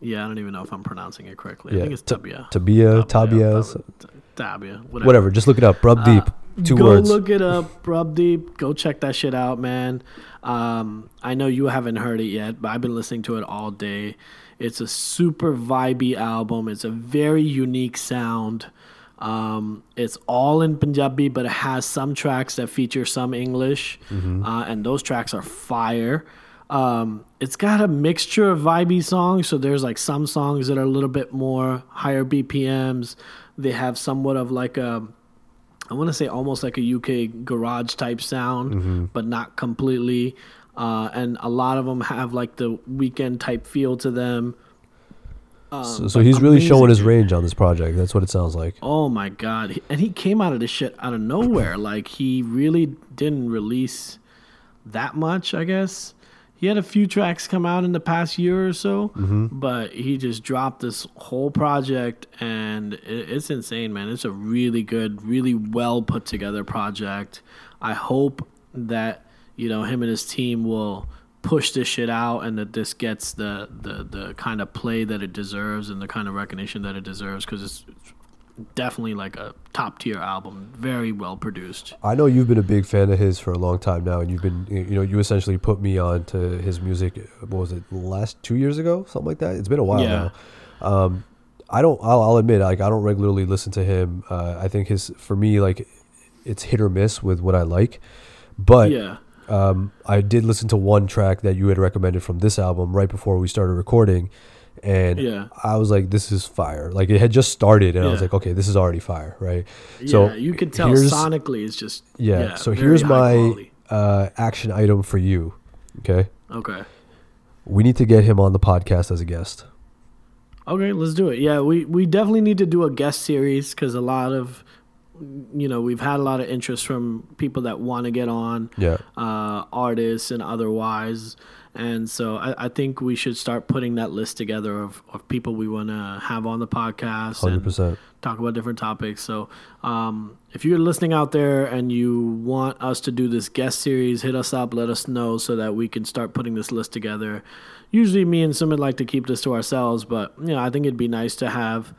yeah, I don't even know if I'm pronouncing it correctly. I Yeah, think it's Ta- Tabia. Tabia, Tabia, Tab- Tabia, whatever. whatever. Just look it up. Prabh Deep. Two go words. look it up, Prabh Deep. Go check that shit out, man. Um, I know you haven't heard it yet, but I've been listening to it all day. It's a super vibey album. It's a very unique sound. Um, it's all in Punjabi, but it has some tracks that feature some English, uh, and those tracks are fire. Um, it's got a mixture of vibey songs, so there's like some songs that are a little bit more higher BPMs. They have somewhat of like a I want to say almost like a UK garage type sound, but not completely. Uh, and a lot of them have like the Weeknd type feel to them. Um, So, so he's really showing his range on this project. That's what it sounds like. Oh my god! And he came out of this shit out of nowhere. (clears throat) like he really didn't release that much. I guess he had a few tracks come out in the past year or so, mm-hmm. but he just dropped this whole project, and it, it's insane, man. It's a really good, really well put together project. I hope that you know him and his team will push this shit out and that this gets the the the kind of play that it deserves and the kind of recognition that it deserves because it's definitely like a top tier album very well produced I know you've been a big fan of his for a long time now, and you've been, you know, you essentially put me on to his music. What was it, last two years ago, something like that? It's been a while Yeah. now. Um, I don't. I'll, I'll admit, like, I don't regularly listen to him. Uh, I think his, for me, like, it's hit or miss with what I like. But yeah um, I did listen to one track that you had recommended from this album right before we started recording, and Yeah. I was like, "This is fire!" Like it had just started, and I was like, "Okay, this is already fire!" Right? yeah So you can tell sonically it's just Yeah. so here's my uh, action item for you. Okay, okay we need to get him on the podcast as a guest. okay let's do it yeah we we definitely need to do a guest series because a lot of you know we've had a lot of interest from people that want to get on Yeah. uh, artists and otherwise. And so I, I think we should start putting that list together of, of people we want to have on the podcast Hundred and percent. talk about different topics. So um, if you're listening out there and you want us to do this guest series, hit us up, let us know so that we can start putting this list together. Usually, me and Sumit like to keep this to ourselves, but you know, I think it'd be nice to have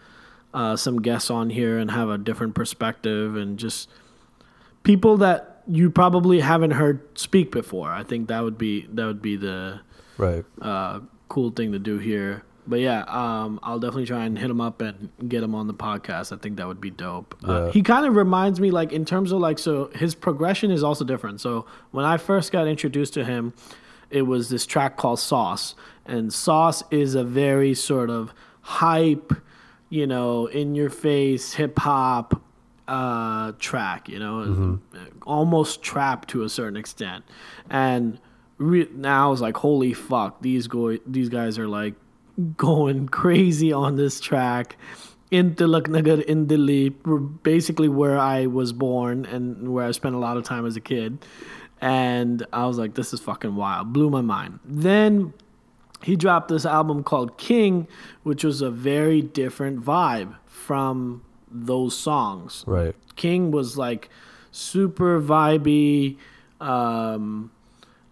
uh, some guests on here and have a different perspective and just people that you probably haven't heard speak before. I think that would be that would be the Right. uh, cool thing to do here. But yeah, um, I'll definitely try and hit him up and get him on the podcast. I think that would be dope. Uh, he kind of reminds me, like in terms of like, so his progression is also different. So when I first got introduced to him, it was this track called Sauce, and Sauce is a very sort of hype, you know, in your face hip hop uh, track, you know, almost trap to a certain extent, and re- now I was like, holy fuck, these go these guys are like going (laughs) crazy on this track. In Tilaknagar, in Delhi, basically where I was born and where I spent a lot of time as a kid. And I was like, this is fucking wild. Blew my mind. Then he dropped this album called King, which was a very different vibe from those songs. Right. King was like super vibey, um,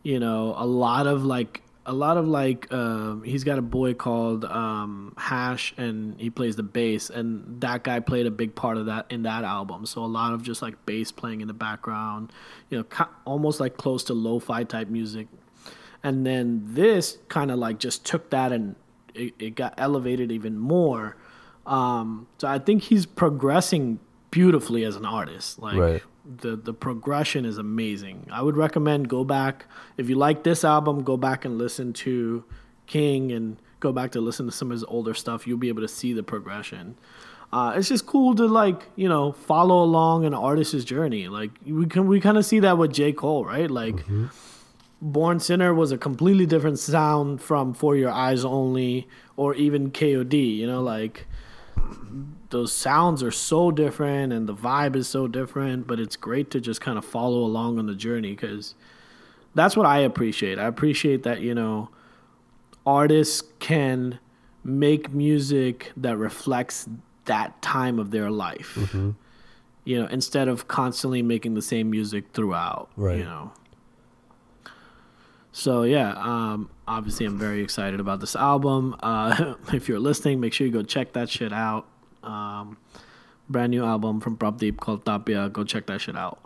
you know, a lot of like a lot of like um, he's got a boy called um, Hash and he plays the bass and that guy played a big part of that in that album. So a lot of just like bass playing in the background, you know, ki- almost like close to lo-fi type music. And then this kind of like just took that and it, it got elevated even more. Um, so I think he's progressing beautifully as an artist. Like Right. the the progression is amazing. I would recommend go back if you like this album, go back and listen to King and go back to listen to some of his older stuff. You'll be able to see the progression. Uh, it's just cool to like you know follow along an artist's journey. Like we can we kind of see that with J Cole, right? Like. Born Sinner was a completely different sound from For Your Eyes Only or even KOD, you know, like those sounds are so different and the vibe is so different, but it's great to just kind of follow along on the journey because that's what I appreciate. I appreciate that, you know, artists can make music that reflects that time of their life. Mm-hmm. You know, instead of constantly making the same music throughout, Right. you know. So yeah, um, obviously I'm very excited about this album. Uh, (laughs) if you're listening, make sure you go check that shit out. Um, brand new album from Prabh Deep called Tabia. Go check that shit out.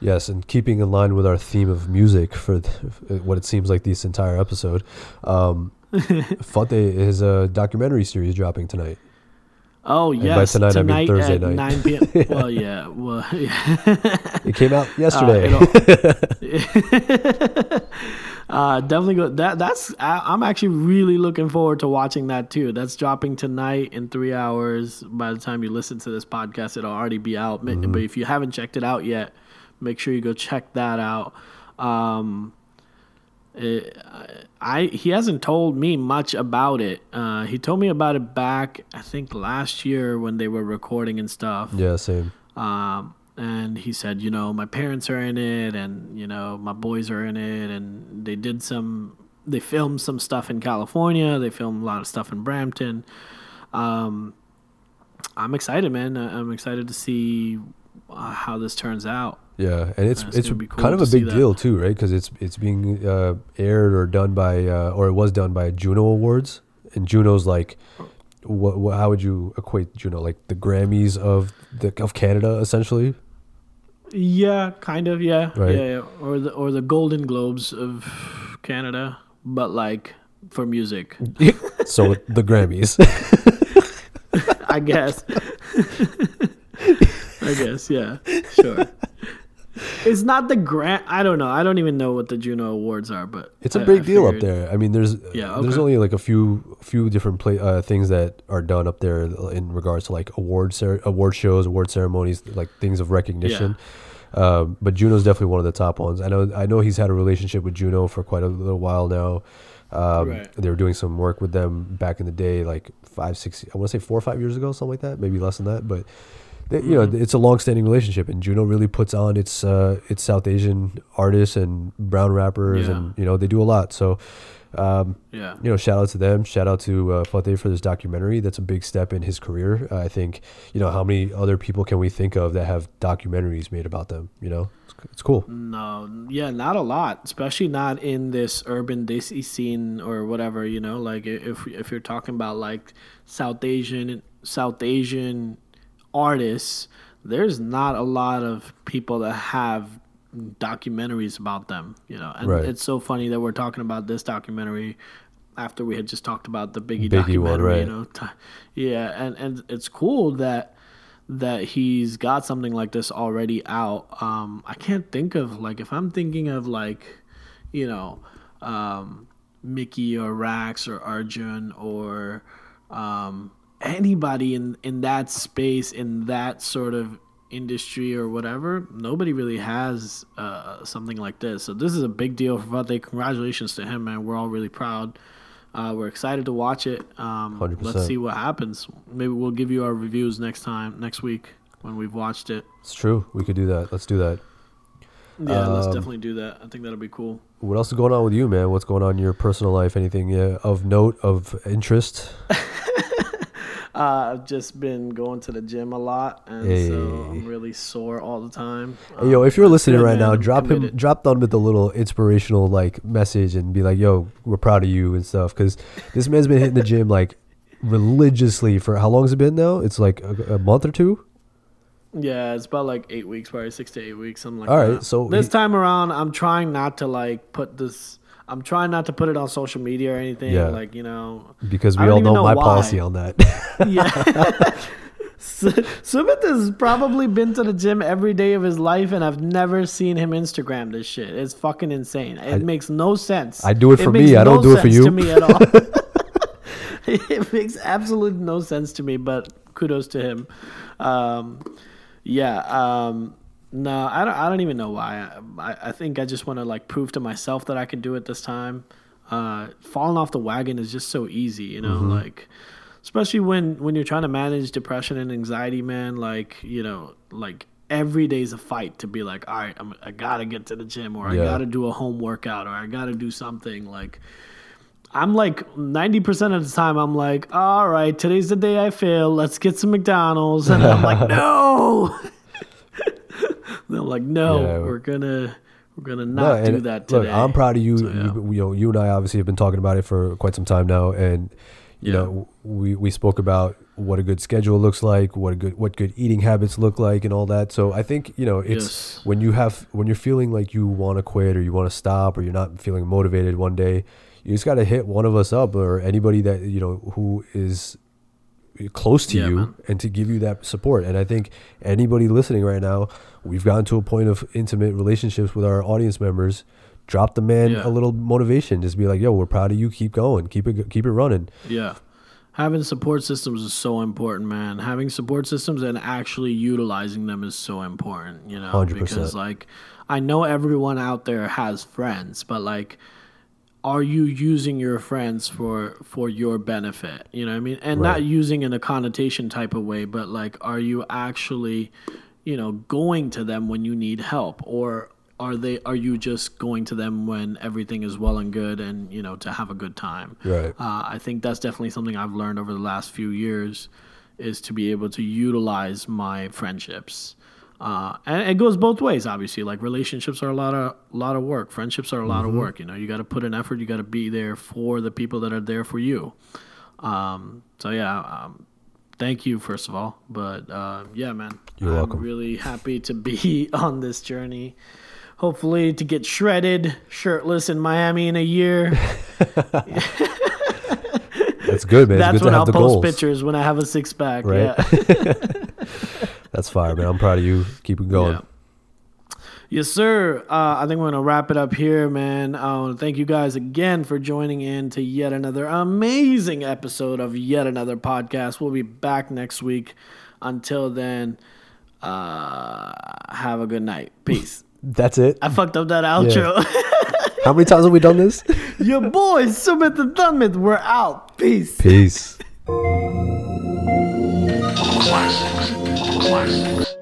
Yes, and keeping in line with our theme of music for th- what it seems like this entire episode, um, Fateh's a documentary series dropping tonight. Oh by yes, tonight, I mean Thursday at night. 9 p.m. (laughs) well, yeah, well, (laughs) yeah. It came out Uh, yesterday. it'll- (laughs) uh, definitely go. That that's. I, I'm actually really looking forward to watching that too. That's dropping tonight in three hours. By the time you listen to this podcast, it'll already be out. Ma- But if you haven't checked it out yet, make sure you go check that out. Um, it, I he hasn't told me much about it. Uh, he told me about it back, I think last year when they were recording and stuff. yeah, same. Um, and he said, you know, my parents are in it, and you know, my boys are in it, and they did some, they filmed some stuff in California. They filmed a lot of stuff in Brampton. Um, I'm excited, man. I'm excited to see uh, how this turns out. Yeah, and it's Uh, it's it's cool kind of a big that. deal too, right? Because it's it's being uh, aired or done by uh, or it was done by Juno Awards, and Juno's like, what, what how would you equate Juno like the Grammys of the of Canada essentially? Yeah, kind of. Yeah, Right. yeah, yeah. Or the or the Golden Globes of Canada, but like for music, (laughs) so the Grammys. (laughs) I guess. (laughs) I guess, yeah, (laughs) sure. It's not the grant. I don't know. I don't even know what the Juno Awards are, but It's a I- big I deal up there. I mean, there's Yeah, there's only like a few few different play, uh, things that are done up there in regards to like award cer- award shows, award ceremonies, like things of recognition. Um, but Juno's definitely one of the top ones. I know I know he's had a relationship with Juno for quite a little while now. Um, Right. They were doing some work with them back in the day, like five, six. I want to say four or five years ago, something like that. Maybe less than that, but. They- You know, Mm-hmm. it's a long-standing relationship, and Juno really puts on its uh, its South Asian artists and brown rappers, Yeah. and you know they do a lot. So, um, Yeah, you know, shout out to them. Shout out to uh, Fateh for this documentary. That's a big step in his career. Uh, I think, you know, how many other people can we think of that have documentaries made about them? You know, it's, it's cool. no, yeah, not a lot, especially not in this urban desi scene or whatever. You know, like i- if if you're talking about like South Asian South Asian artists, there's not a lot of people that have documentaries about them. You know, and Right. it's so funny that we're talking about this documentary after we had just talked about the Biggie, Biggie one, documentary. right. You know, yeah, and and it's cool that that he's got something like this already out. Um, I can't think of like if I'm thinking of like, you know, um, Mickey or Rax or Arjun or um, anybody in in that space in that sort of industry or whatever, nobody really has uh, something like this. So this is a big deal for Fateh. Congratulations to him, man. We're all really proud. Uh, we're excited to watch it. Um, 100%. let's see what happens. Maybe we'll give you our reviews next time, next week when we've watched it. It's true. We could do that. Let's do that. Yeah, let's Um, definitely do that. I think that'll be cool. What else is going on with you, man? What's going on in your personal life? Anything uh, of note, of interest? (laughs) Uh, I've just been going to the gym a lot, and Hey. so I'm really sore all the time. Hey, yo, Um, if you're listening right now, drop him, drop down with a little inspirational like message and be like, "Yo, we're proud of you" and stuff. Because this man's been hitting the gym like religiously for how long has it been now? It's like a, a month or two. Yeah, it's about like eight weeks, probably six to eight weeks, something like All that. right, so this he- time around, I'm trying not to like put this. I'm trying not to put it on social media or anything. Yeah. Like you know, Because we all know, know my why. policy on that. (laughs) yeah. (laughs) Su- Sumit has probably been to the gym every day of his life, and I've never seen him Instagram this shit. It's fucking insane. It makes no sense. I do it for makes me. I don't do it for you. To me at all. (laughs) it makes absolutely no sense to me, but kudos to him. Um, yeah. Um, no, I don't. I don't even know why. I, I, think I just want to like prove to myself that I can do it this time. Uh, falling off the wagon is just so easy, you know. Mm-hmm. Like, especially when when you're trying to manage depression and anxiety, man. Like, you know, like every day's a fight to be like, all right, I'm, I gotta get to the gym, or I gotta do a home workout, or I gotta do something. Like, I'm like 90% of the time, I'm like, all right, today's the day I fail. Let's get some McDonald's. And I'm like, (laughs) no. (laughs) Then I'm like, no, Yeah. we're gonna we're gonna No, not do that today. Look, I'm proud of you. So, yeah. you. You know, you and I obviously have been talking about it for quite some time now, and you Yeah. know, we we spoke about what a good schedule looks like, what a good what good eating habits look like, and all that. So I think you know, it's Yes. when you have when you're feeling like you want to quit or you want to stop or you're not feeling motivated one day, you just got to hit one of us up or anybody that you know who is close to Yeah, you man. and to give you that support. And I think anybody listening right now, we've gotten to a point of intimate relationships with our audience members. Drop the man Yeah. a little motivation. Just be like, "Yo, we're proud of you. Keep going. Keep it. Keep it running." Yeah. Having support systems is so important, man. Having support systems and actually utilizing them is so important, you know, 100%. because like I know everyone out there has friends, but like are you using your friends for for your benefit? You know what I mean? And Right. not using in a connotation type of way, but like are you actually, you know, going to them when you need help or are they are you just going to them when everything is well and good and you know to have a good time Right. uh, I think that's definitely something I've learned over the last few years is to be able to utilize my friendships. Uh, and it goes both ways, obviously. Like relationships are a lot of lot of work. Friendships are a lot of work. You know, you got to put an effort. You got to be there for the people that are there for you. Um, so yeah, um, thank you first of all. But uh, yeah, man, You're I'm welcome. really happy to be (laughs) on this journey. Hopefully, to get shredded, shirtless in Miami in a year. (laughs) (laughs) That's good, man. That's good when I'll post goals. pictures when I have a six pack. Right. Yeah. That's fire, man. I'm proud of you. Keep it going. Yeah. Yes, sir. Uh, I think we're gonna wrap it up here, man. Uh, thank you guys again for joining in to yet another amazing episode of yet another podcast. We'll be back next week. Until then, uh, have a good night. Peace. (laughs) That's it. I fucked up that outro. (laughs) How many times have we done this? (laughs) Your boys, Sumit the Thumbit, we're out. Peace. Peace. Classics classics.